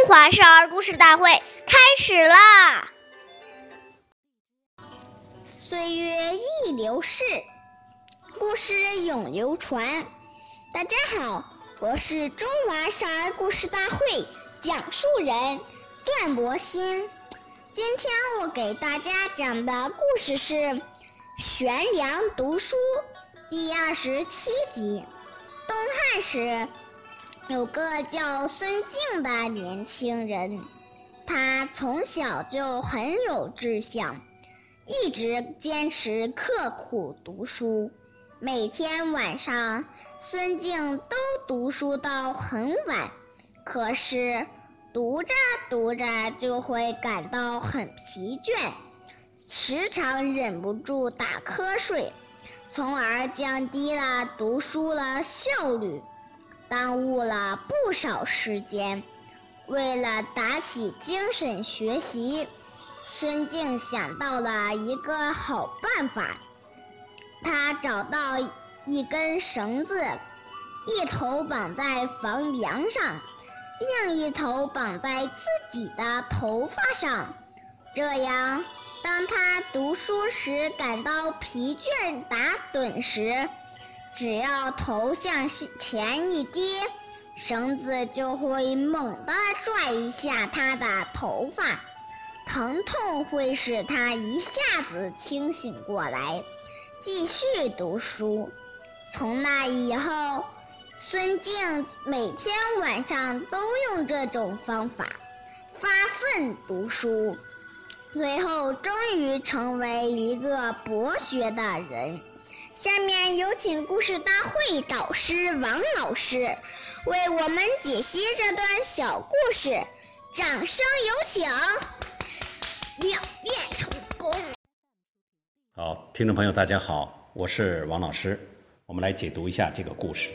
中华少儿故事大会开始啦！岁月易流逝，故事永流传。大家好，我是中华少儿故事大会讲述人段博鑫。今天我给大家讲的故事是《悬梁读书》第二十七集。东汉时。有个叫孙敬的年轻人，他从小就很有志向，一直坚持刻苦读书。每天晚上，孙敬都读书到很晚，可是读着读着就会感到很疲倦，时常忍不住打瞌睡，从而降低了读书的效率。耽误了不少时间。为了打起精神学习，孙静想到了一个好办法。他找到一根绳子，一头绑在房梁上，另一头绑在自己的头发上。这样，当他读书时感到疲倦打盹时，只要头向前一低，绳子就会猛地拽一下他的头发，疼痛会使他一下子清醒过来，继续读书。从那以后，孙敬每天晚上都用这种方法发奋读书，最后终于成为一个博学的人。下面有请故事大会导师王老师为我们解析这段小故事，掌声有请。两遍成功。好，听众朋友，大家好，我是王老师，我们来解读一下这个故事。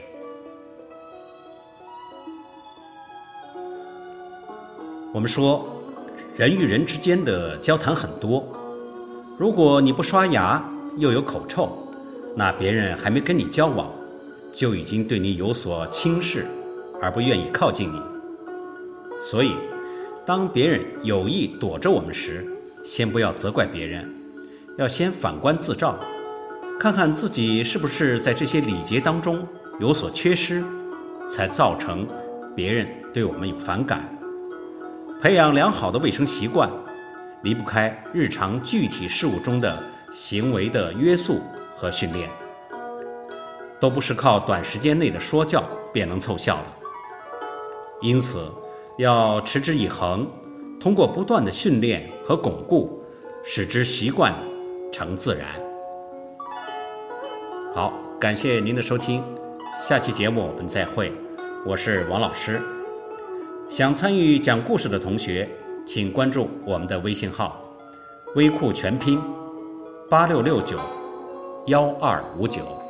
我们说，人与人之间的交谈很多，如果你不刷牙，又有口臭。那别人还没跟你交往，就已经对你有所轻视，而不愿意靠近你。所以，当别人有意躲着我们时，先不要责怪别人，要先反观自照，看看自己是不是在这些礼节当中有所缺失，才造成别人对我们有反感。培养良好的卫生习惯，离不开日常具体事务中的行为的约束。和训练都不是靠短时间内的说教便能凑效的，因此要持之以恒，通过不断的训练和巩固，使之习惯成自然。好，感谢您的收听，下期节目我们再会，我是王老师。想参与讲故事的同学，请关注我们的微信号“微库全拼八六六九”。幺二五九。